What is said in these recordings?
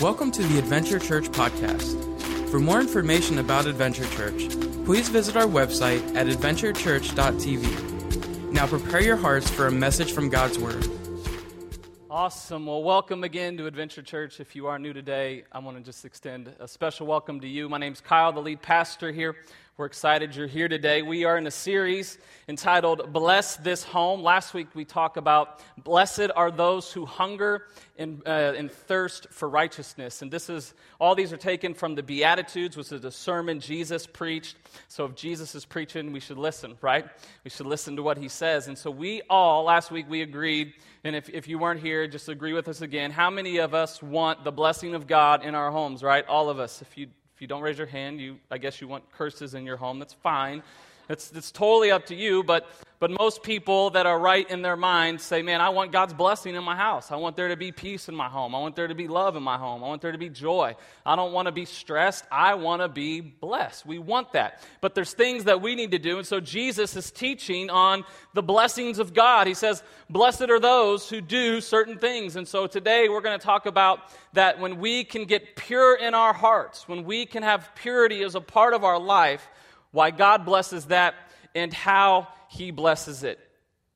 Welcome to the Adventure Church podcast. For more information about Adventure Church, please visit our website at adventurechurch.tv. Now prepare your hearts for a message from God's Word. Awesome. Well, welcome again to Adventure Church. If you are new today, I want to just extend a special welcome to you. My name's Kyle, the lead pastor here. We're excited you're here today. We are in a series entitled Bless This Home. Last week we talked about blessed are those who hunger and, uh, and thirst for righteousness. And this is, all these are taken from the Beatitudes, which is a sermon Jesus preached. So if Jesus is preaching, we should listen, right? We should listen to what he says. And so we all, last week we agreed, and if, if you weren't here, just agree with us again. How many of us want the blessing of God in our homes, right? All of us. If you if you don't raise your hand, you, I guess you want curses in your home. That's fine. It's, it's totally up to you, but, but most people that are right in their mind say, Man, I want God's blessing in my house. I want there to be peace in my home. I want there to be love in my home. I want there to be joy. I don't want to be stressed. I want to be blessed. We want that. But there's things that we need to do. And so Jesus is teaching on the blessings of God. He says, Blessed are those who do certain things. And so today we're going to talk about that when we can get pure in our hearts, when we can have purity as a part of our life, why God blesses that and how He blesses it.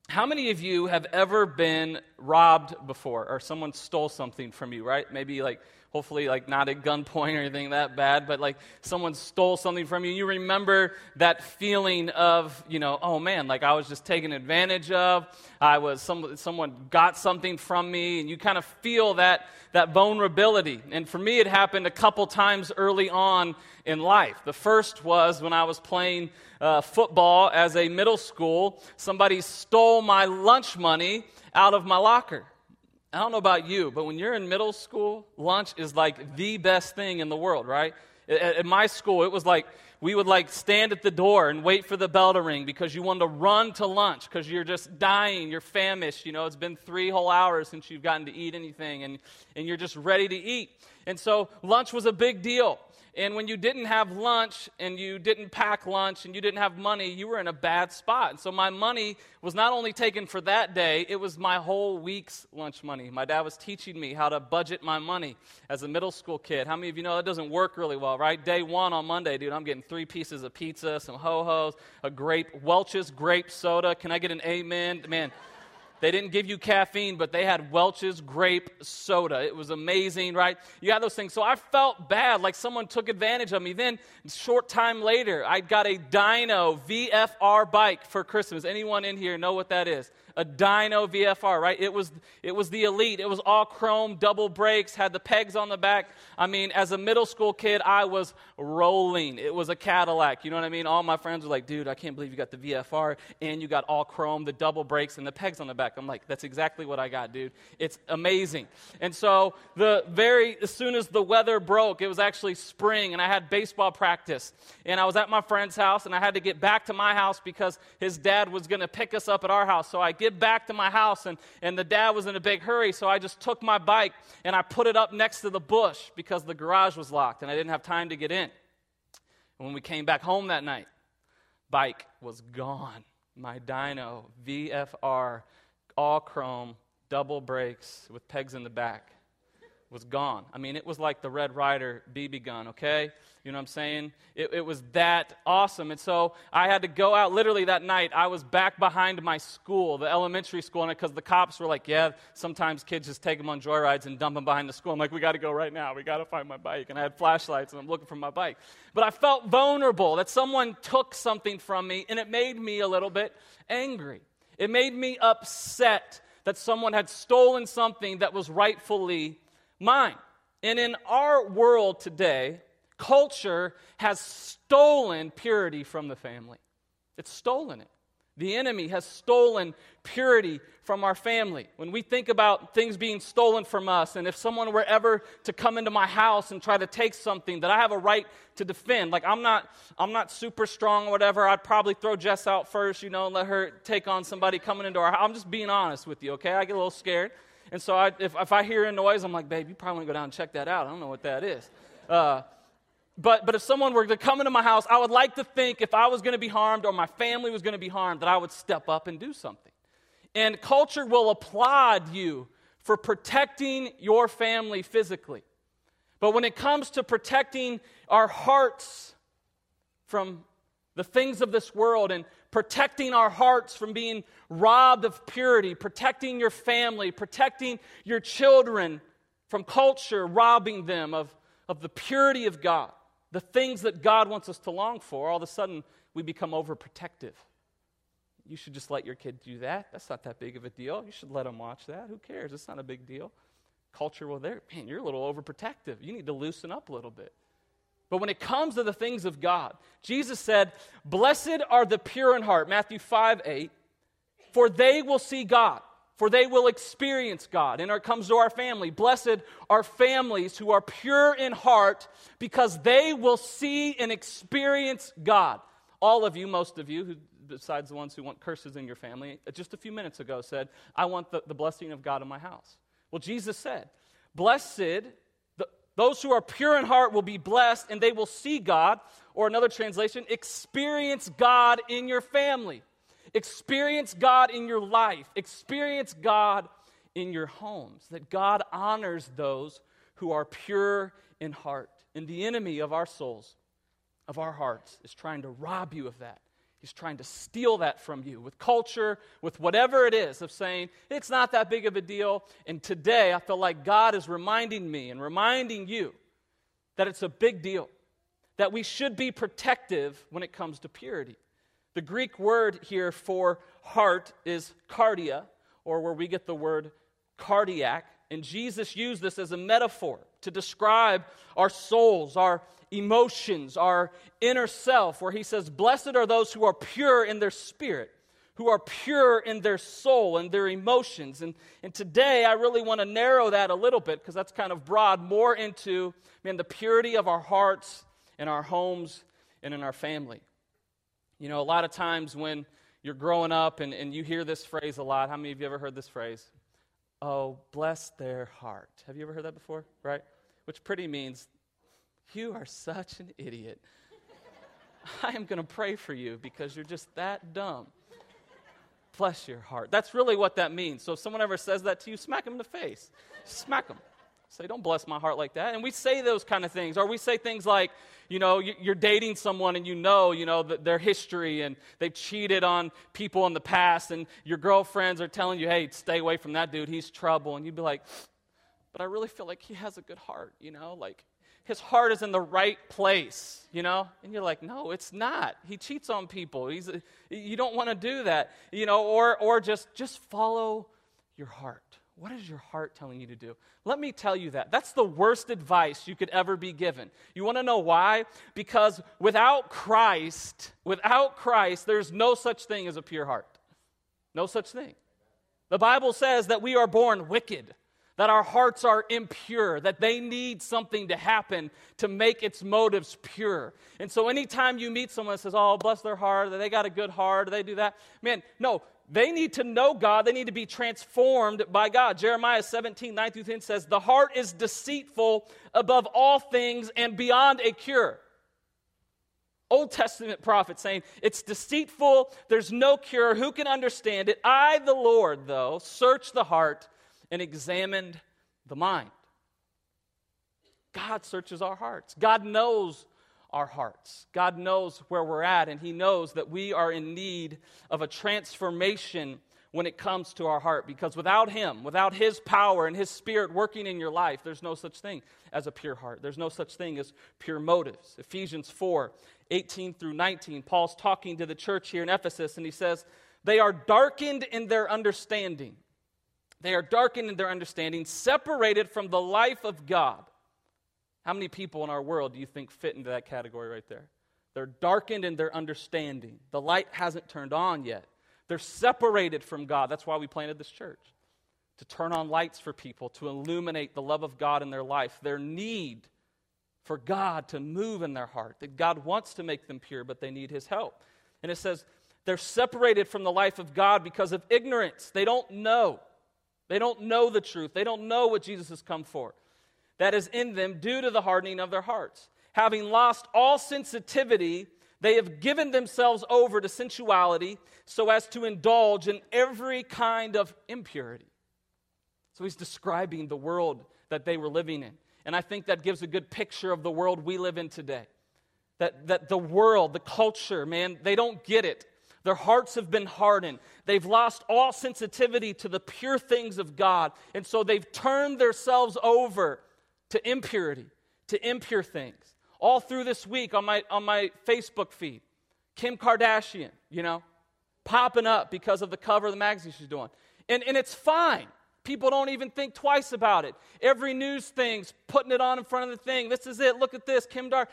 How many of you have ever been robbed before or someone stole something from you, right? Maybe like hopefully like not at gunpoint or anything that bad but like someone stole something from you you remember that feeling of you know oh man like i was just taken advantage of. I was some, someone got something from me and you kind of feel that that vulnerability. And for me it happened a couple times early on in life. The first was when i was playing uh, football as a middle school. Somebody stole my lunch money out of my locker I don't know about you, but when you're in middle school, lunch is like the best thing in the world, right? At, my school, it was like we would like stand at the door and wait for the bell to ring because you wanted to run to lunch because you're just dying, you're famished. You know, it's been three whole hours since you've gotten to eat anything, and, and you're just ready to eat. And so lunch was a big deal. And when you didn't have lunch and you didn't pack lunch and you didn't have money, you were in a bad spot. And so my money was not only taken for that day, it was my whole week's lunch money. My dad was teaching me how to budget my money as a middle school kid. How many of you know that doesn't work really well, right? Day one on Monday, dude, I'm getting three pieces of pizza, some ho hos, a grape, Welch's grape soda. Can I get an amen? Man. They didn't give you caffeine, but they had Welch's grape soda. It was amazing, right? You had those things. So I felt bad, like someone took advantage of me. Then, short time later, I got a Dyno VFR bike for Christmas. Anyone in here know what that is? A dyno VFR, right? It was, it was the elite. It was all chrome, double brakes, had the pegs on the back. I mean, as a middle school kid, I was rolling. It was a Cadillac. You know what I mean? All my friends were like, dude, I can't believe you got the VFR and you got all chrome, the double brakes, and the pegs on the back. I'm like, that's exactly what I got, dude. It's amazing. And so, the very, as soon as the weather broke, it was actually spring, and I had baseball practice. And I was at my friend's house, and I had to get back to my house because his dad was going to pick us up at our house. So I get back to my house, and, and the dad was in a big hurry, so I just took my bike and I put it up next to the bush because the garage was locked and I didn't have time to get in. And when we came back home that night, bike was gone. My dyno VFR, all chrome, double brakes with pegs in the back was gone. I mean, it was like the Red Ryder BB gun, okay? You know what I'm saying? It, it, was that awesome. And so I had to go out literally that night. I was back behind my school, the elementary school, because the cops were like, yeah, sometimes kids just take them on joyrides and dump them behind the school. I'm like, we got to go right now. We got to find my bike. And I had flashlights and I'm looking for my bike. But I felt vulnerable that someone took something from me and it made me a little bit angry. It made me upset that someone had stolen something that was rightfully mine. And in our world today, culture has stolen purity from the family. It's stolen it. The enemy has stolen purity from our family. When we think about things being stolen from us, and if someone were ever to come into my house and try to take something that I have a right to defend, like I'm not, I'm not super strong or whatever, I'd probably throw Jess out first, you know, and let her take on somebody coming into our house. I'm just being honest with you, okay? I get a little scared. And so I, if, if I hear a noise, I'm like, babe, you probably want to go down and check that out. I don't know what that is. Uh, but, but if someone were to come into my house, I would like to think if I was going to be harmed or my family was going to be harmed, that I would step up and do something. And culture will applaud you for protecting your family physically. But when it comes to protecting our hearts from the things of this world and protecting our hearts from being robbed of purity, protecting your family, protecting your children from culture, robbing them of, of the purity of God, the things that God wants us to long for, all of a sudden we become overprotective. You should just let your kid do that. That's not that big of a deal. You should let them watch that. Who cares? It's not a big deal. Culture, well, there, man, you're a little overprotective. You need to loosen up a little bit. But when it comes to the things of God, Jesus said, Blessed are the pure in heart, Matthew 5 8, for they will see God, for they will experience God. And it comes to our family. Blessed are families who are pure in heart, because they will see and experience God. All of you, most of you, who, besides the ones who want curses in your family, just a few minutes ago said, I want the, the blessing of God in my house. Well, Jesus said, Blessed those who are pure in heart will be blessed and they will see God. Or another translation, experience God in your family, experience God in your life, experience God in your homes. That God honors those who are pure in heart. And the enemy of our souls, of our hearts, is trying to rob you of that. He's trying to steal that from you with culture, with whatever it is, of saying, it's not that big of a deal. And today, I feel like God is reminding me and reminding you that it's a big deal, that we should be protective when it comes to purity. The Greek word here for heart is cardia, or where we get the word cardiac. And Jesus used this as a metaphor to describe our souls, our emotions, our inner self, where he says, Blessed are those who are pure in their spirit, who are pure in their soul and their emotions. And, and today, I really want to narrow that a little bit because that's kind of broad, more into, man, the purity of our hearts in our homes and in our family. You know, a lot of times when you're growing up and, and you hear this phrase a lot, how many of you ever heard this phrase? Oh, bless their heart. Have you ever heard that before? Right? Which pretty means you are such an idiot. I am going to pray for you because you're just that dumb. Bless your heart. That's really what that means. So if someone ever says that to you, smack them in the face. Smack them. Say, don't bless my heart like that. And we say those kind of things. Or we say things like, you know, you're dating someone and you know, you know, their history and they've cheated on people in the past and your girlfriends are telling you, hey, stay away from that dude. He's trouble. And you'd be like, but I really feel like he has a good heart, you know? Like, his heart is in the right place, you know? And you're like, no, it's not. He cheats on people. He's, you don't want to do that, you know? Or, or just, just follow your heart. What is your heart telling you to do? Let me tell you that. That's the worst advice you could ever be given. You want to know why? Because without Christ, without Christ, there's no such thing as a pure heart. No such thing. The Bible says that we are born wicked that our hearts are impure, that they need something to happen to make its motives pure. And so anytime you meet someone that says, Oh, bless their heart, they got a good heart, they do that, man, no, they need to know God. They need to be transformed by God. Jeremiah 17, 9 through 10 says, The heart is deceitful above all things and beyond a cure. Old Testament prophet saying, It's deceitful, there's no cure, who can understand it? I, the Lord, though, search the heart and examined the mind. God searches our hearts. God knows our hearts. God knows where we're at, and He knows that we are in need of a transformation when it comes to our heart. Because without Him, without His power and His Spirit working in your life, there's no such thing as a pure heart. There's no such thing as pure motives. Ephesians 4 18 through 19, Paul's talking to the church here in Ephesus, and he says, They are darkened in their understanding they are darkened in their understanding, separated from the life of God. How many people in our world do you think fit into that category right there? They're darkened in their understanding. The light hasn't turned on yet. They're separated from God. That's why we planted this church to turn on lights for people, to illuminate the love of God in their life, their need for God to move in their heart, that God wants to make them pure, but they need His help. And it says they're separated from the life of God because of ignorance. They don't know. They don't know the truth. They don't know what Jesus has come for. That is in them due to the hardening of their hearts. Having lost all sensitivity, they have given themselves over to sensuality so as to indulge in every kind of impurity. So he's describing the world that they were living in. And I think that gives a good picture of the world we live in today. That, that the world, the culture, man, they don't get it. Their hearts have been hardened. They've lost all sensitivity to the pure things of God. And so they've turned themselves over to impurity, to impure things. All through this week on my, on my Facebook feed, Kim Kardashian, you know, popping up because of the cover of the magazine she's doing. And, and it's fine. People don't even think twice about it. Every news thing's putting it on in front of the thing. This is it. Look at this. Kim Dar.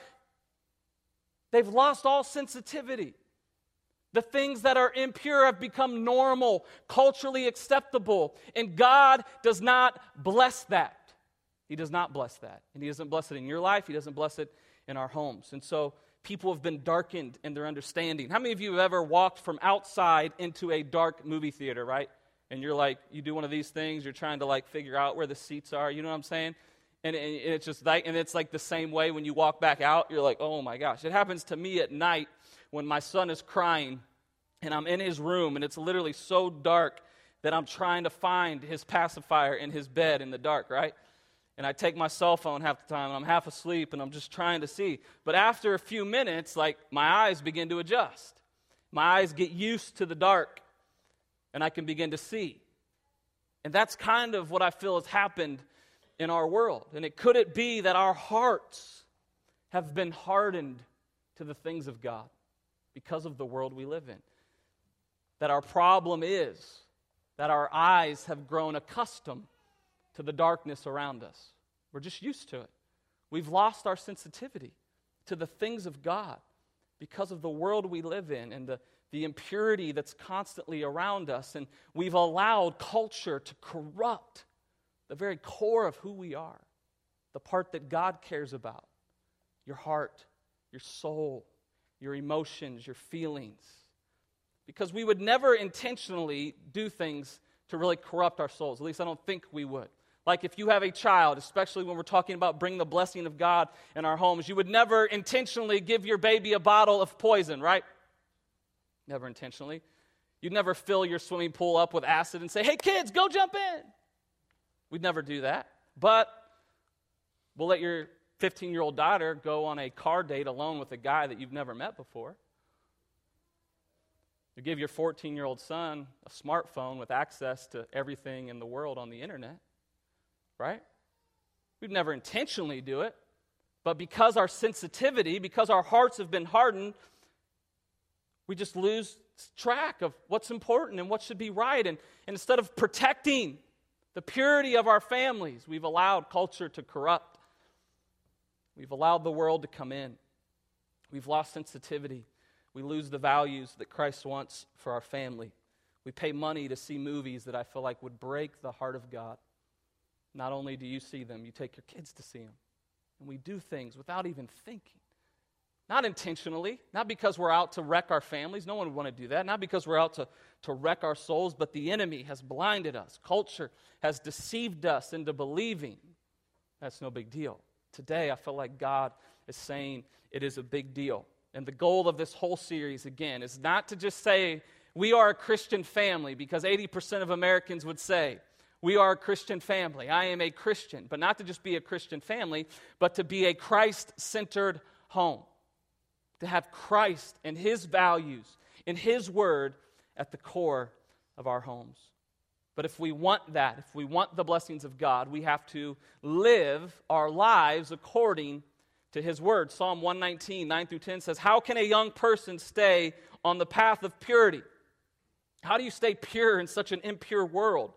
They've lost all sensitivity. The things that are impure have become normal, culturally acceptable, and God does not bless that. He does not bless that. And He doesn't bless it in your life, He doesn't bless it in our homes. And so people have been darkened in their understanding. How many of you have ever walked from outside into a dark movie theater, right? And you're like, you do one of these things, you're trying to like figure out where the seats are, you know what I'm saying? And, and it's just like, and it's like the same way when you walk back out, you're like, oh my gosh. It happens to me at night when my son is crying and I'm in his room and it's literally so dark that I'm trying to find his pacifier in his bed in the dark, right? And I take my cell phone half the time and I'm half asleep and I'm just trying to see. But after a few minutes, like my eyes begin to adjust. My eyes get used to the dark and I can begin to see. And that's kind of what I feel has happened in our world. And it could it be that our hearts have been hardened to the things of God because of the world we live in? that our problem is that our eyes have grown accustomed to the darkness around us. We're just used to it. We've lost our sensitivity to the things of God because of the world we live in and the, the impurity that's constantly around us. And we've allowed culture to corrupt the very core of who we are, the part that God cares about your heart, your soul, your emotions, your feelings because we would never intentionally do things to really corrupt our souls. At least I don't think we would. Like if you have a child, especially when we're talking about bringing the blessing of God in our homes, you would never intentionally give your baby a bottle of poison, right? Never intentionally. You'd never fill your swimming pool up with acid and say, hey, kids, go jump in. We'd never do that. But we'll let your 15 year old daughter go on a car date alone with a guy that you've never met before. You give your 14 year old son a smartphone with access to everything in the world on the internet, right? We'd never intentionally do it, but because our sensitivity, because our hearts have been hardened, we just lose track of what's important and what should be right. And, and instead of protecting the purity of our families, we've allowed culture to corrupt. We've allowed the world to come in. We've lost sensitivity. We lose the values that Christ wants for our family. We pay money to see movies that I feel like would break the heart of God. Not only do you see them, you take your kids to see them. And we do things without even thinking. Not intentionally, not because we're out to wreck our families. No one would want to do that. Not because we're out to, to wreck our souls, but the enemy has blinded us. Culture has deceived us into believing that's no big deal. Today, I feel like God is saying it is a big deal. And the goal of this whole series, again, is not to just say we are a Christian family, because 80% of Americans would say, we are a Christian family. I am a Christian. But not to just be a Christian family, but to be a Christ centered home. To have Christ and His values and His word at the core of our homes. But if we want that, if we want the blessings of God, we have to live our lives according to his word. Psalm 119, 9 through 10 says, How can a young person stay on the path of purity? How do you stay pure in such an impure world?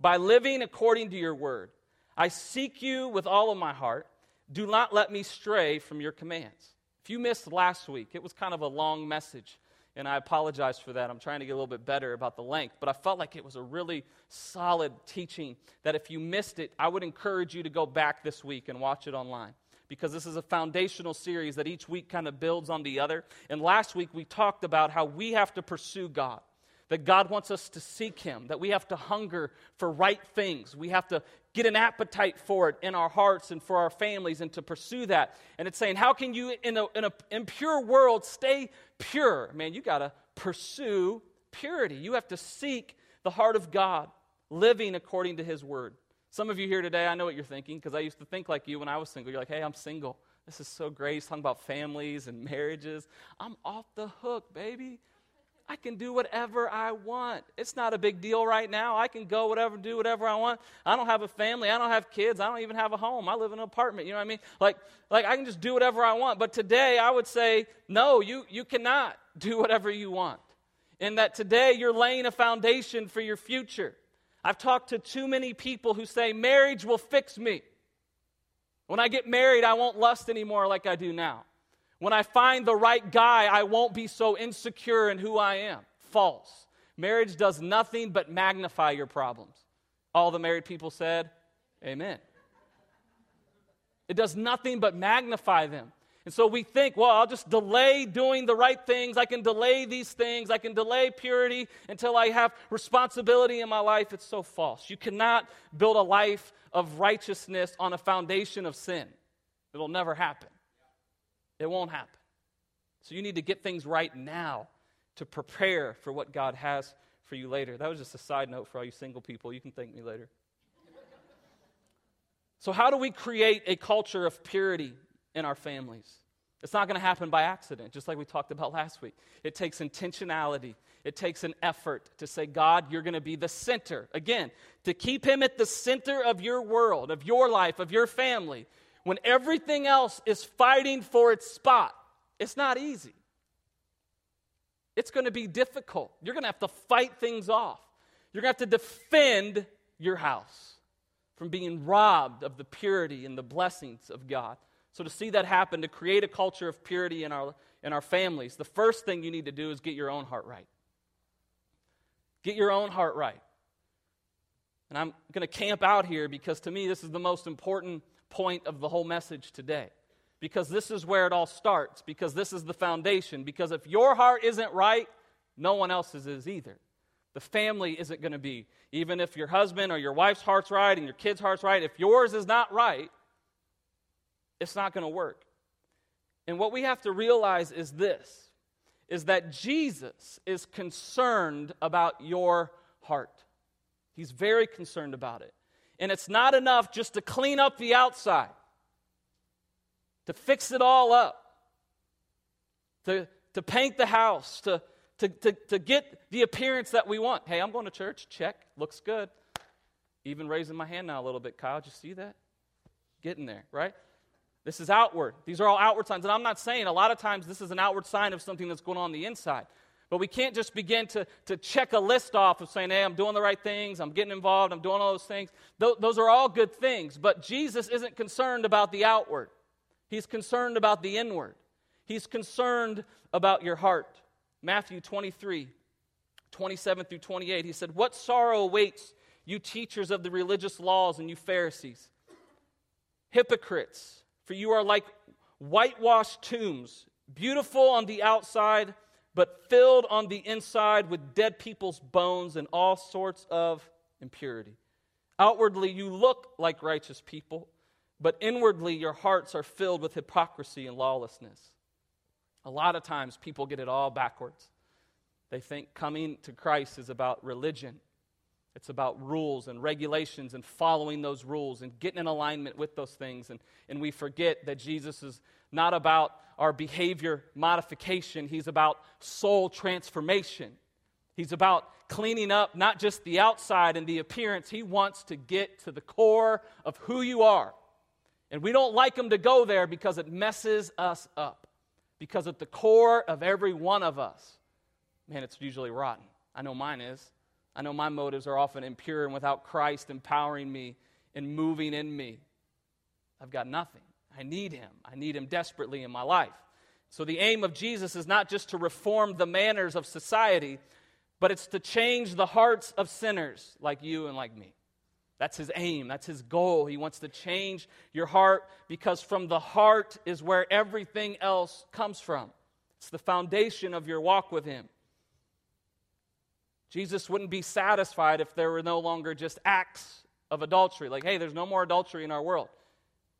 By living according to your word. I seek you with all of my heart. Do not let me stray from your commands. If you missed last week, it was kind of a long message, and I apologize for that. I'm trying to get a little bit better about the length, but I felt like it was a really solid teaching that if you missed it, I would encourage you to go back this week and watch it online because this is a foundational series that each week kind of builds on the other. And last week we talked about how we have to pursue God, that God wants us to seek Him, that we have to hunger for right things. We have to get an appetite for it in our hearts and for our families and to pursue that. And it's saying, how can you, in an in a impure world, stay pure? Man, you got to pursue purity. You have to seek the heart of God, living according to His word. Some of you here today, I know what you're thinking because I used to think like you when I was single. You're like, hey, I'm single. This is so great. He's talking about families and marriages. I'm off the hook, baby. I can do whatever I want. It's not a big deal right now. I can go whatever, do whatever I want. I don't have a family. I don't have kids. I don't even have a home. I live in an apartment. You know what I mean? Like, like I can just do whatever I want. But today I would say, no, you, you cannot do whatever you want. In that today you're laying a foundation for your future. I've talked to too many people who say, marriage will fix me. When I get married, I won't lust anymore like I do now. When I find the right guy, I won't be so insecure in who I am. False. Marriage does nothing but magnify your problems. All the married people said, Amen. It does nothing but magnify them. And so we think, well, I'll just delay doing the right things. I can delay these things. I can delay purity until I have responsibility in my life. It's so false. You cannot build a life of righteousness on a foundation of sin, it'll never happen. It won't happen. So you need to get things right now to prepare for what God has for you later. That was just a side note for all you single people. You can thank me later. so, how do we create a culture of purity in our families? It's not going to happen by accident, just like we talked about last week. It takes intentionality, it takes an effort to say, God, you're going to be the center. Again, to keep Him at the center of your world, of your life, of your family, when everything else is fighting for its spot, it's not easy. It's going to be difficult. You're going to have to fight things off. You're going to have to defend your house from being robbed of the purity and the blessings of God. So, to see that happen, to create a culture of purity in our, in our families, the first thing you need to do is get your own heart right. Get your own heart right. And I'm going to camp out here because to me, this is the most important point of the whole message today. Because this is where it all starts, because this is the foundation. Because if your heart isn't right, no one else's is either. The family isn't going to be. Even if your husband or your wife's heart's right and your kid's heart's right, if yours is not right, it's not going to work. And what we have to realize is this is that Jesus is concerned about your heart. He's very concerned about it. And it's not enough just to clean up the outside, to fix it all up, to, to paint the house, to, to, to, to get the appearance that we want. Hey, I'm going to church. Check. Looks good. Even raising my hand now a little bit, Kyle. Did you see that? Getting there, right? This is outward. These are all outward signs. And I'm not saying a lot of times this is an outward sign of something that's going on, on the inside. But we can't just begin to, to check a list off of saying, hey, I'm doing the right things, I'm getting involved, I'm doing all those things. Th- those are all good things. But Jesus isn't concerned about the outward, He's concerned about the inward. He's concerned about your heart. Matthew 23, 27 through 28, he said, What sorrow awaits you teachers of the religious laws and you Pharisees? Hypocrites, for you are like whitewashed tombs, beautiful on the outside but filled on the inside with dead people's bones and all sorts of impurity. Outwardly, you look like righteous people, but inwardly, your hearts are filled with hypocrisy and lawlessness. A lot of times, people get it all backwards. They think coming to Christ is about religion, it's about rules and regulations and following those rules and getting in alignment with those things. And, and we forget that Jesus is not about our behavior modification, He's about soul transformation. He's about cleaning up not just the outside and the appearance, He wants to get to the core of who you are. And we don't like Him to go there because it messes us up. Because at the core of every one of us, man, it's usually rotten. I know mine is. I know my motives are often impure, and without Christ empowering me and moving in me, I've got nothing. I need him. I need him desperately in my life. So, the aim of Jesus is not just to reform the manners of society, but it's to change the hearts of sinners like you and like me. That's his aim. That's his goal. He wants to change your heart because from the heart is where everything else comes from. It's the foundation of your walk with him. Jesus wouldn't be satisfied if there were no longer just acts of adultery. Like, hey, there's no more adultery in our world.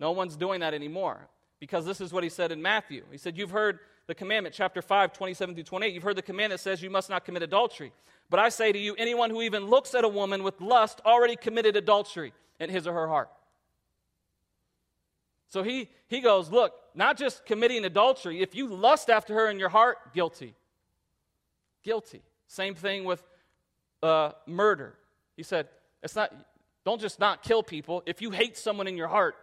No one's doing that anymore. Because this is what he said in Matthew. He said, You've heard the commandment, chapter 5, 27 through 28. You've heard the command that says you must not commit adultery. But I say to you, anyone who even looks at a woman with lust already committed adultery in his or her heart. So he, he goes, Look, not just committing adultery, if you lust after her in your heart, guilty. Guilty. Same thing with uh, murder. He said, It's not, don't just not kill people. If you hate someone in your heart,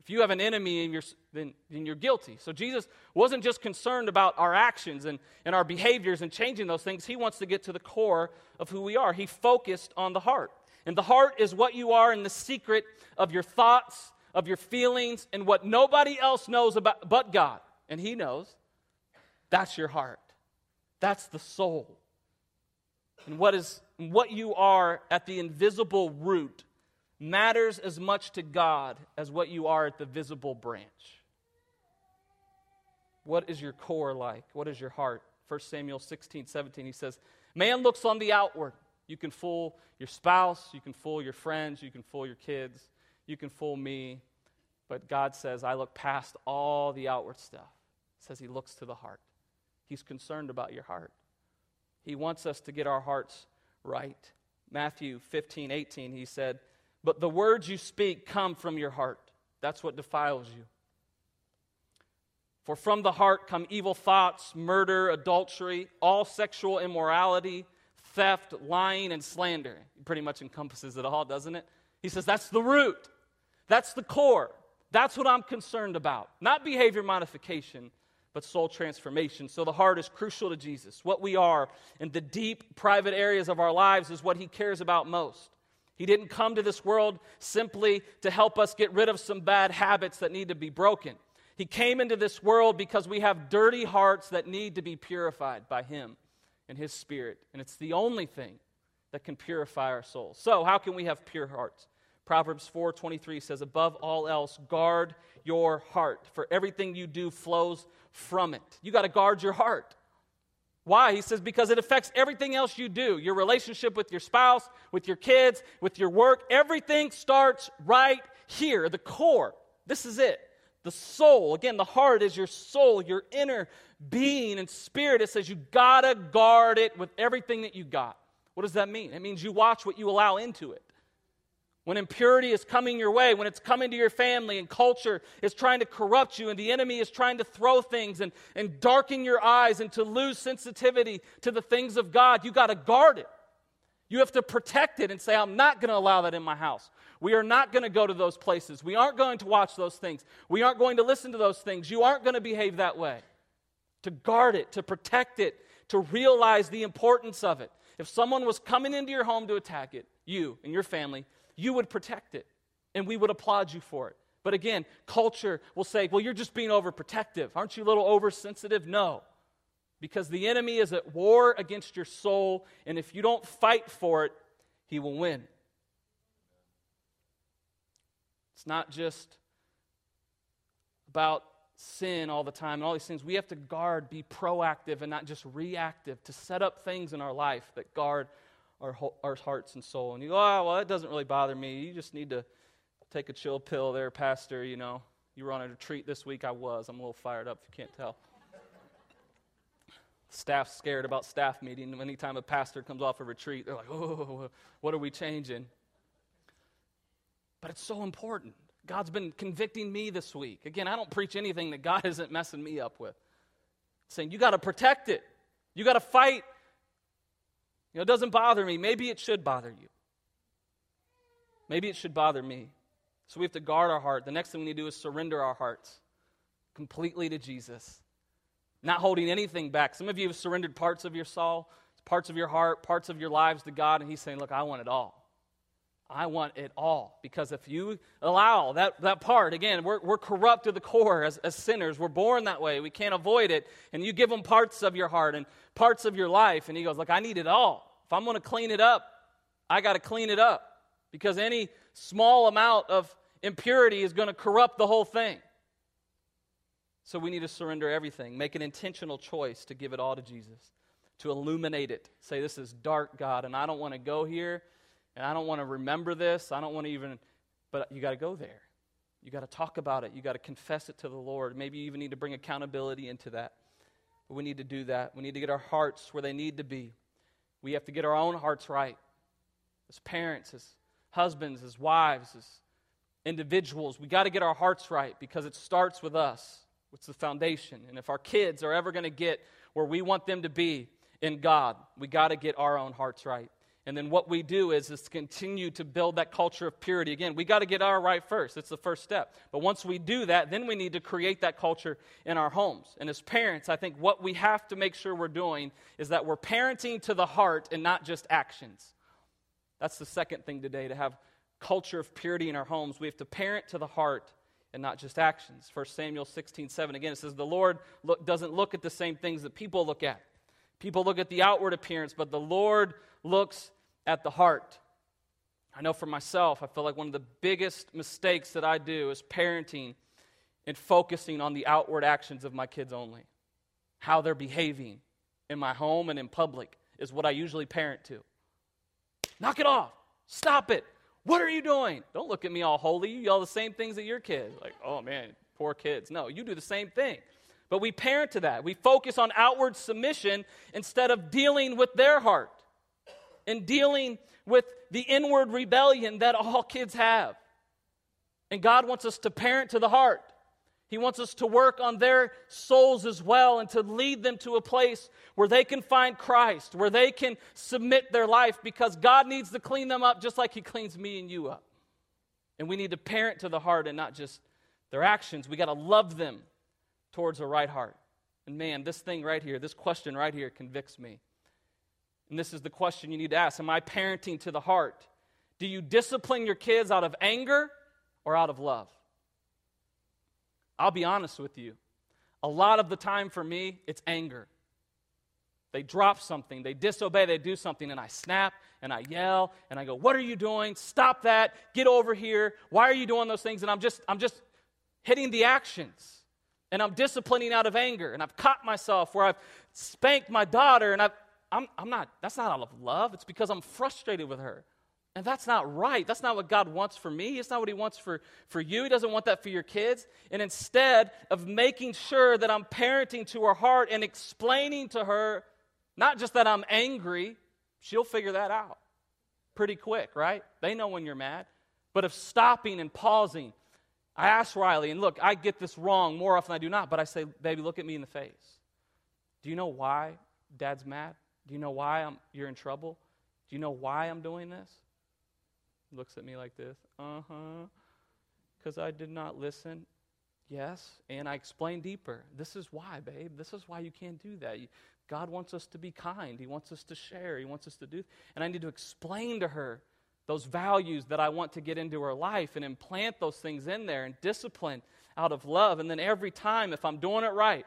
if you have an enemy in your, then, then you're guilty. So Jesus wasn't just concerned about our actions and, and our behaviors and changing those things. He wants to get to the core of who we are. He focused on the heart. And the heart is what you are in the secret of your thoughts, of your feelings, and what nobody else knows about but God. And He knows. That's your heart. That's the soul. And what is what you are at the invisible root matters as much to God as what you are at the visible branch. What is your core like? What is your heart? 1 Samuel 16, 17, he says, Man looks on the outward. You can fool your spouse, you can fool your friends, you can fool your kids, you can fool me. But God says, I look past all the outward stuff. says he looks to the heart. He's concerned about your heart. He wants us to get our hearts right. Matthew 15, 18, he said, but the words you speak come from your heart. That's what defiles you. For from the heart come evil thoughts, murder, adultery, all sexual immorality, theft, lying, and slander. It pretty much encompasses it all, doesn't it? He says that's the root, that's the core. That's what I'm concerned about. Not behavior modification, but soul transformation. So the heart is crucial to Jesus. What we are in the deep, private areas of our lives is what he cares about most. He didn't come to this world simply to help us get rid of some bad habits that need to be broken. He came into this world because we have dirty hearts that need to be purified by Him and His Spirit. And it's the only thing that can purify our souls. So, how can we have pure hearts? Proverbs 4:23 says above all else guard your heart for everything you do flows from it. You got to guard your heart. Why? He says, because it affects everything else you do your relationship with your spouse, with your kids, with your work. Everything starts right here, the core. This is it. The soul. Again, the heart is your soul, your inner being and spirit. It says you gotta guard it with everything that you got. What does that mean? It means you watch what you allow into it. When impurity is coming your way, when it's coming to your family and culture is trying to corrupt you and the enemy is trying to throw things and, and darken your eyes and to lose sensitivity to the things of God, you got to guard it. You have to protect it and say, I'm not going to allow that in my house. We are not going to go to those places. We aren't going to watch those things. We aren't going to listen to those things. You aren't going to behave that way. To guard it, to protect it, to realize the importance of it. If someone was coming into your home to attack it, you and your family, you would protect it and we would applaud you for it. But again, culture will say, well, you're just being overprotective. Aren't you a little oversensitive? No. Because the enemy is at war against your soul, and if you don't fight for it, he will win. It's not just about sin all the time and all these things. We have to guard, be proactive, and not just reactive, to set up things in our life that guard our, our hearts and soul. And you go, oh, well, that doesn't really bother me. You just need to take a chill pill there, Pastor. You know, you were on a retreat this week. I was. I'm a little fired up if you can't tell. Staff's scared about staff meeting. Anytime a pastor comes off a retreat, they're like, oh, what are we changing? But it's so important. God's been convicting me this week. Again, I don't preach anything that God isn't messing me up with. Saying, you got to protect it. You got to fight you know, it doesn't bother me. Maybe it should bother you. Maybe it should bother me. So we have to guard our heart. The next thing we need to do is surrender our hearts completely to Jesus, not holding anything back. Some of you have surrendered parts of your soul, parts of your heart, parts of your lives to God, and He's saying, Look, I want it all. I want it all. Because if you allow that, that part, again, we're, we're corrupt to the core as, as sinners. We're born that way. We can't avoid it. And you give them parts of your heart and parts of your life. And he goes, Look, I need it all. If I'm going to clean it up, I got to clean it up. Because any small amount of impurity is going to corrupt the whole thing. So we need to surrender everything, make an intentional choice to give it all to Jesus, to illuminate it. Say, This is dark, God, and I don't want to go here and I don't want to remember this. I don't want to even, but you got to go there. You got to talk about it. You got to confess it to the Lord. Maybe you even need to bring accountability into that. But we need to do that. We need to get our hearts where they need to be. We have to get our own hearts right. As parents, as husbands, as wives, as individuals, we got to get our hearts right because it starts with us. It's the foundation. And if our kids are ever going to get where we want them to be in God, we got to get our own hearts right. And then what we do is, is continue to build that culture of purity. Again, we got to get our right first. It's the first step. But once we do that, then we need to create that culture in our homes. And as parents, I think what we have to make sure we're doing is that we're parenting to the heart and not just actions. That's the second thing today to have culture of purity in our homes. We have to parent to the heart and not just actions. 1 Samuel 16, 7, again, it says, The Lord look, doesn't look at the same things that people look at. People look at the outward appearance, but the Lord looks at the heart. I know for myself, I feel like one of the biggest mistakes that I do is parenting and focusing on the outward actions of my kids only. How they're behaving in my home and in public is what I usually parent to. Knock it off. Stop it. What are you doing? Don't look at me all holy. You yell the same things at your kids. Like, oh man, poor kids. No, you do the same thing. But we parent to that. We focus on outward submission instead of dealing with their heart and dealing with the inward rebellion that all kids have. And God wants us to parent to the heart. He wants us to work on their souls as well and to lead them to a place where they can find Christ, where they can submit their life because God needs to clean them up just like He cleans me and you up. And we need to parent to the heart and not just their actions. We got to love them towards a right heart. And man, this thing right here, this question right here convicts me. And this is the question you need to ask Am I parenting to the heart? Do you discipline your kids out of anger or out of love? I'll be honest with you. A lot of the time for me, it's anger. They drop something, they disobey, they do something, and I snap and I yell and I go, What are you doing? Stop that. Get over here. Why are you doing those things? And I'm just, I'm just hitting the actions. And I'm disciplining out of anger. And I've caught myself where I've spanked my daughter and I've, I'm, I'm not, that's not out of love. It's because I'm frustrated with her. And that's not right. That's not what God wants for me. It's not what He wants for, for you. He doesn't want that for your kids. And instead of making sure that I'm parenting to her heart and explaining to her, not just that I'm angry, she'll figure that out pretty quick, right? They know when you're mad. But of stopping and pausing, I ask Riley, and look, I get this wrong more often than I do not, but I say, baby, look at me in the face. Do you know why dad's mad? Do you know why I'm, you're in trouble? Do you know why I'm doing this? looks at me like this. Uh huh. Because I did not listen. Yes. And I explain deeper. This is why, babe. This is why you can't do that. God wants us to be kind. He wants us to share. He wants us to do. And I need to explain to her those values that I want to get into her life and implant those things in there and discipline out of love. And then every time, if I'm doing it right,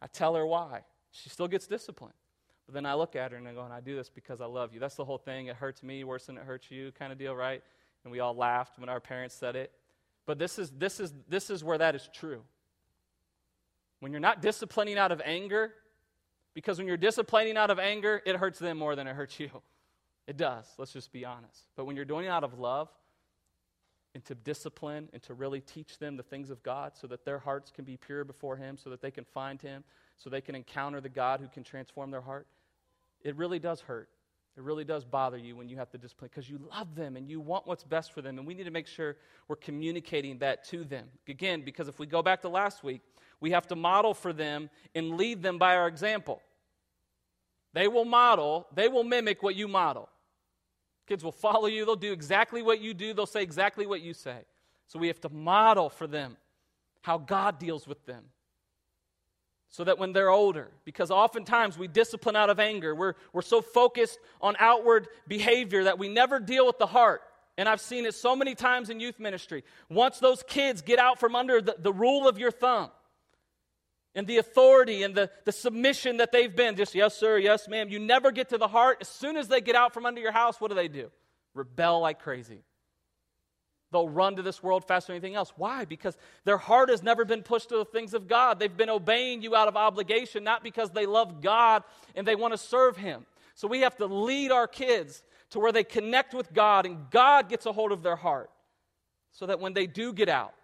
I tell her why. She still gets disciplined. But then I look at her and I go, and I do this because I love you. That's the whole thing. It hurts me worse than it hurts you, kind of deal, right? And we all laughed when our parents said it. But this is, this is, this is where that is true. When you're not disciplining out of anger, because when you're disciplining out of anger, it hurts them more than it hurts you. It does, let's just be honest. But when you're doing it out of love, and to discipline and to really teach them the things of God so that their hearts can be pure before Him, so that they can find Him, so they can encounter the God who can transform their heart, it really does hurt. It really does bother you when you have to discipline because you love them and you want what's best for them. And we need to make sure we're communicating that to them. Again, because if we go back to last week, we have to model for them and lead them by our example. They will model, they will mimic what you model. Kids will follow you, they'll do exactly what you do, they'll say exactly what you say. So we have to model for them how God deals with them so that when they're older, because oftentimes we discipline out of anger, we're, we're so focused on outward behavior that we never deal with the heart. And I've seen it so many times in youth ministry. Once those kids get out from under the, the rule of your thumb and the authority and the, the submission that they've been, just yes, sir, yes, ma'am, you never get to the heart. As soon as they get out from under your house, what do they do? Rebel like crazy. They'll run to this world faster than anything else. Why? Because their heart has never been pushed to the things of God. They've been obeying you out of obligation, not because they love God and they want to serve Him. So we have to lead our kids to where they connect with God and God gets a hold of their heart so that when they do get out,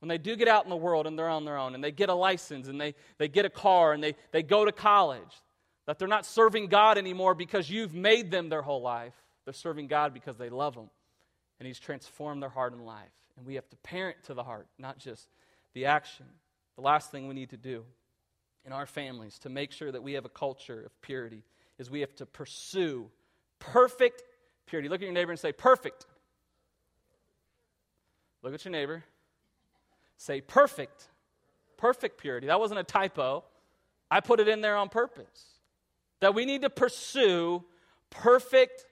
when they do get out in the world and they're on their own and they get a license and they, they get a car and they, they go to college, that they're not serving God anymore because you've made them their whole life, They're serving God because they love Him, and He's transformed their heart and life. And we have to parent to the heart, not just the action. The last thing we need to do in our families to make sure that we have a culture of purity is we have to pursue perfect purity. Look at your neighbor and say, perfect. Look at your neighbor. Say, perfect. Perfect purity. That wasn't a typo. I put it in there on purpose. That we need to pursue perfect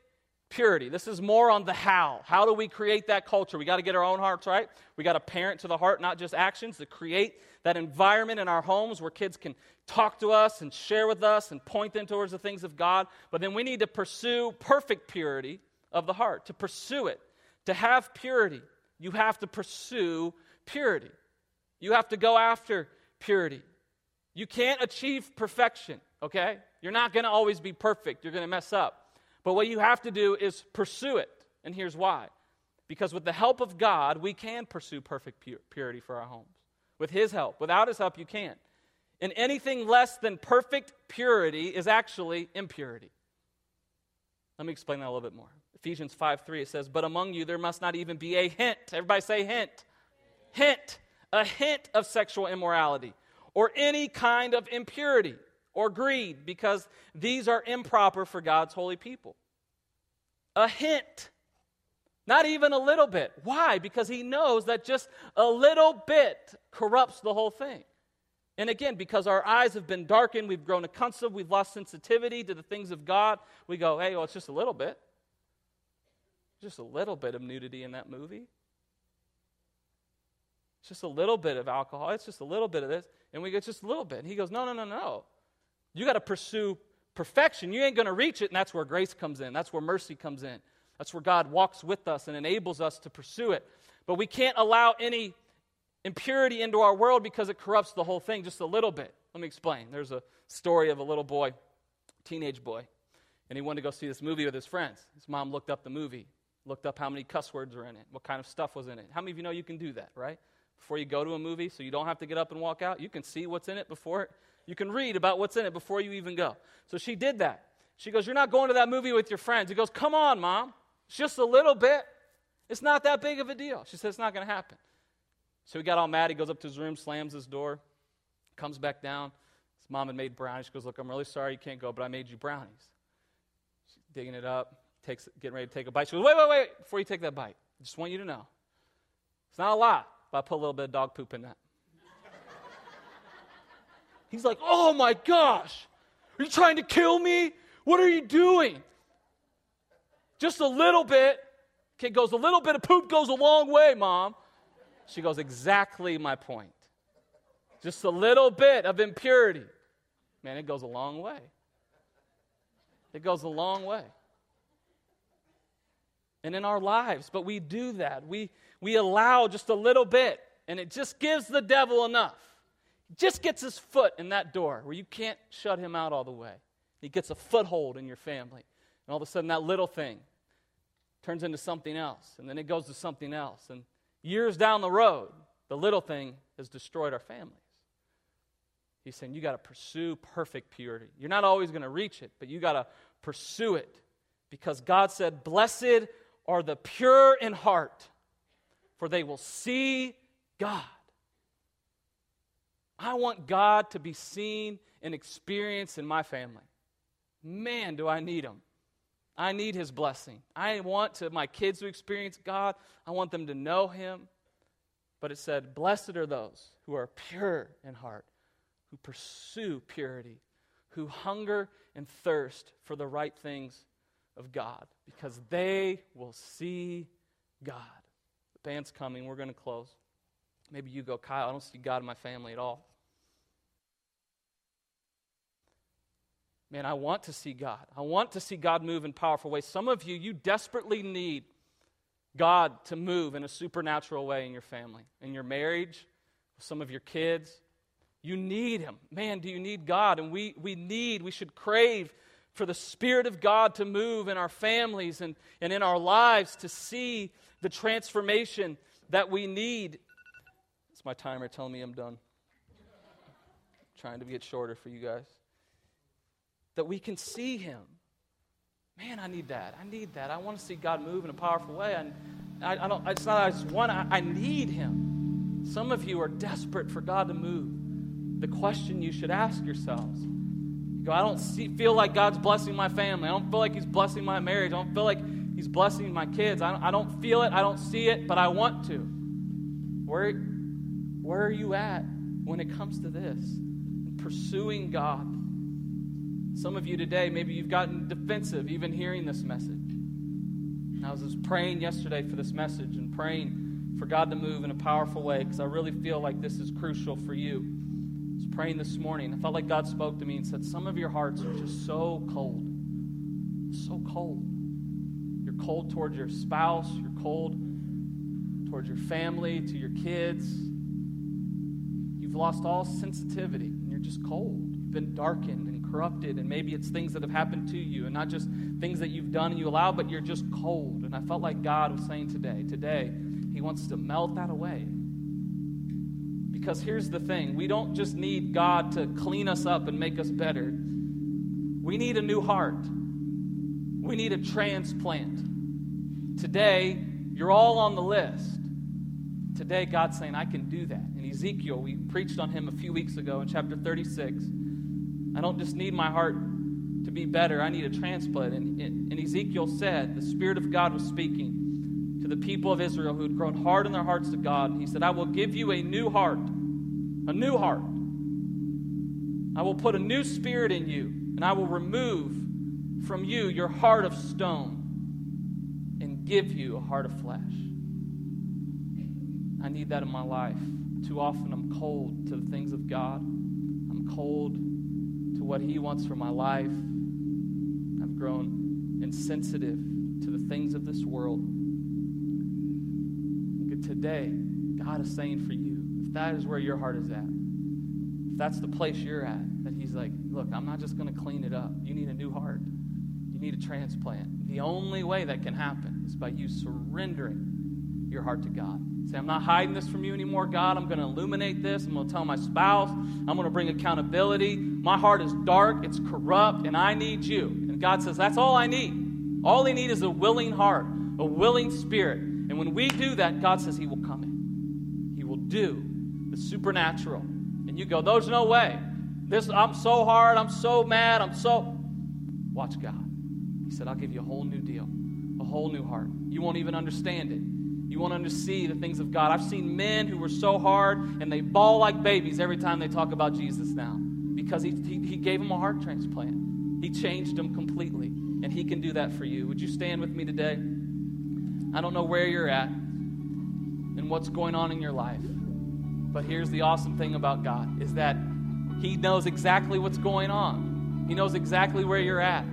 purity. This is more on the how. How do we create that culture? We got to get our own hearts right. We got to parent to the heart, not just actions, to create that environment in our homes where kids can talk to us and share with us and point them towards the things of God. But then we need to pursue perfect purity of the heart. To pursue it, to have purity, you have to pursue purity. You have to go after purity. You can't achieve perfection, okay? You're not going to always be perfect. You're going to mess up. But what you have to do is pursue it. And here's why. Because with the help of God, we can pursue perfect purity for our homes. With His help. Without His help, you can't. And anything less than perfect purity is actually impurity. Let me explain that a little bit more. Ephesians 5 3, it says, But among you there must not even be a hint. Everybody say hint. Hint. A hint of sexual immorality or any kind of impurity or greed, because these are improper for God's holy people. A hint. Not even a little bit. Why? Because he knows that just a little bit corrupts the whole thing. And again, because our eyes have been darkened, we've grown accustomed, we've lost sensitivity to the things of God, we go, hey, well, it's just a little bit. Just a little bit of nudity in that movie. It's just a little bit of alcohol. It's just a little bit of this. And we get just a little bit. And he goes, no, no, no, no. You got to pursue perfection. You ain't going to reach it, and that's where grace comes in. That's where mercy comes in. That's where God walks with us and enables us to pursue it. But we can't allow any impurity into our world because it corrupts the whole thing just a little bit. Let me explain. There's a story of a little boy, teenage boy, and he wanted to go see this movie with his friends. His mom looked up the movie, looked up how many cuss words were in it, what kind of stuff was in it. How many of you know you can do that, right? Before you go to a movie, so you don't have to get up and walk out, you can see what's in it before it you can read about what's in it before you even go. So she did that. She goes, You're not going to that movie with your friends. He goes, Come on, mom. It's just a little bit. It's not that big of a deal. She said, It's not going to happen. So he got all mad. He goes up to his room, slams his door, comes back down. His mom had made brownies. She goes, Look, I'm really sorry you can't go, but I made you brownies. She's digging it up, takes, getting ready to take a bite. She goes, Wait, wait, wait, before you take that bite. I just want you to know. It's not a lot, but I put a little bit of dog poop in that. He's like, Oh my gosh, are you trying to kill me? What are you doing? Just a little bit. Kid goes, A little bit of poop goes a long way, mom. She goes, Exactly my point. Just a little bit of impurity. Man, it goes a long way. It goes a long way. And in our lives, but we do that. We, we allow just a little bit, and it just gives the devil enough just gets his foot in that door where you can't shut him out all the way. He gets a foothold in your family. And all of a sudden, that little thing turns into something else. And then it goes to something else. And years down the road, the little thing has destroyed our families. He's saying you got to pursue perfect purity. You're not always going to reach it, but you got to pursue it because God said, Blessed are the pure in heart, for they will see God. I want God to be seen and experienced in my family. Man, do I need Him. I need His blessing. I want to, my kids to experience God. I want them to know Him. But it said, Blessed are those who are pure in heart, who pursue purity, who hunger and thirst for the right things of God, because they will see God. Band's coming. We're going to close. Maybe you go, Kyle, I don't see God in my family at all. Man, I want to see God. I want to see God move in powerful ways. Some of you, you desperately need God to move in a supernatural way in your family, in your marriage, with some of your kids. You need Him. Man, do you need God? And we, we need, we should crave for the Spirit of God to move in our families and, and in our lives to see the transformation that we need. It's my timer telling me I'm done. Trying to get shorter for you guys that we can see him. Man, I need that. I need that. I want to see God move in a powerful way. And I, I don't, it's not I just want, I, I need Him. Some of you are desperate for God to move. The question you should ask yourselves you go, I don't see, feel like God's blessing my family. I don't feel like He's blessing my marriage. I don't feel like He's blessing my kids. I don't, I don't feel it. I don't see it, but I want to. Where, where are you at when it comes to this? Pursuing God. Some of you today, maybe you've gotten defensive even hearing this message. And I was just praying yesterday for this message and praying for God to move in a powerful way because I really feel like this is crucial for you. I was praying this morning. I felt like God spoke to me and said, Some of your hearts are just so cold. So cold. Cold towards your spouse, you're cold towards your family, to your kids. You've lost all sensitivity and you're just cold. You've been darkened and corrupted, and maybe it's things that have happened to you and not just things that you've done and you allow, but you're just cold. And I felt like God was saying today, today, He wants to melt that away. Because here's the thing we don't just need God to clean us up and make us better, we need a new heart. We need a transplant. Today, you're all on the list. Today, God's saying, I can do that. In Ezekiel, we preached on him a few weeks ago in chapter 36. I don't just need my heart to be better, I need a transplant. And, and Ezekiel said, the Spirit of God was speaking to the people of Israel who had grown hard in their hearts to God. And he said, I will give you a new heart, a new heart. I will put a new spirit in you, and I will remove from you your heart of stone give you a heart of flesh. I need that in my life. Too often I'm cold to the things of God. I'm cold to what He wants for my life. I've grown insensitive to the things of this world. Today, God is saying for you, if that is where your heart is at, if that's the place you're at, that He's like, look, I'm not just going to clean it up. You need a new heart. You need a transplant. The only way that can happen is by you surrendering your heart to God. Say, I'm not hiding this from you anymore, God. I'm going to illuminate this. I'm going to tell my spouse. I'm going to bring accountability. My heart is dark, it's corrupt, and I need you. And God says, That's all I need. All I need is a willing heart, a willing spirit. And when we do that, God says He will come in. He will do the supernatural. And you go, There's no way. This I'm so hard, I'm so mad, I'm so watch God. He said, I'll give you a whole new deal, a whole new heart. You won't even understand it. You want to see the things of God. I've seen men who were so hard and they bawl like babies every time they talk about Jesus now because he, he, he gave them a heart transplant. He changed them completely, and He can do that for you. Would you stand with me today? I don't know where you're at and what's going on in your life, but here's the awesome thing about God is that He knows exactly what's going on. He knows exactly where you're at.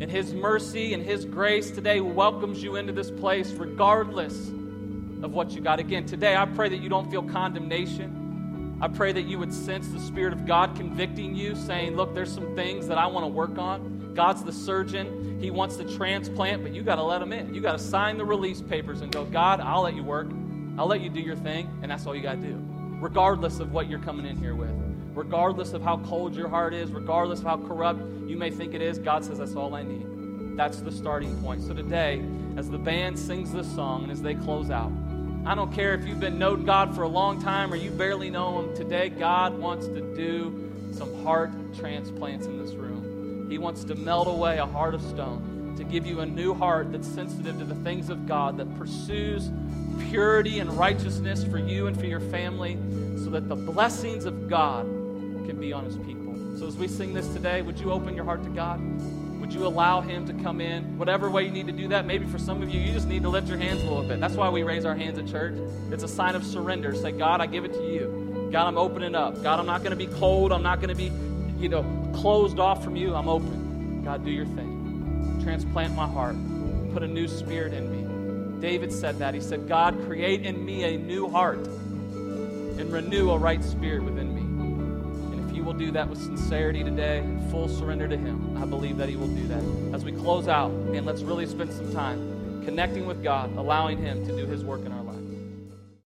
And His mercy and His grace today welcomes you into this place regardless of what you got. Again, today I pray that you don't feel condemnation. I pray that you would sense the Spirit of God convicting you, saying, Look, there's some things that I want to work on. God's the surgeon. He wants to transplant, but you got to let him in. You got to sign the release papers and go, God, I'll let you work. I'll let you do your thing, and that's all you got to do, regardless of what you're coming in here with. Regardless of how cold your heart is, regardless of how corrupt you may think it is, God says, That's all I need. That's the starting point. So today, as the band sings this song and as they close out, I don't care if you've been known God for a long time or you barely know Him. Today, God wants to do some heart transplants in this room. He wants to melt away a heart of stone, to give you a new heart that's sensitive to the things of God, that pursues purity and righteousness for you and for your family, so that the blessings of God can be on His people. So, as we sing this today, would you open your heart to God? Would you allow Him to come in? Whatever way you need to do that. Maybe for some of you, you just need to lift your hands a little bit. That's why we raise our hands at church. It's a sign of surrender. Say, God, I give it to you. God, I'm opening up. God, I'm not going to be cold. I'm not going to be, you know, closed off from you. I'm open. God, do your thing. Transplant my heart. Put a new spirit in me. David said that. He said, God, create in me a new heart and renew a right spirit within will do that with sincerity today, full surrender to Him, I believe that He will do that. As we close out, and let's really spend some time connecting with God, allowing Him to do His work in our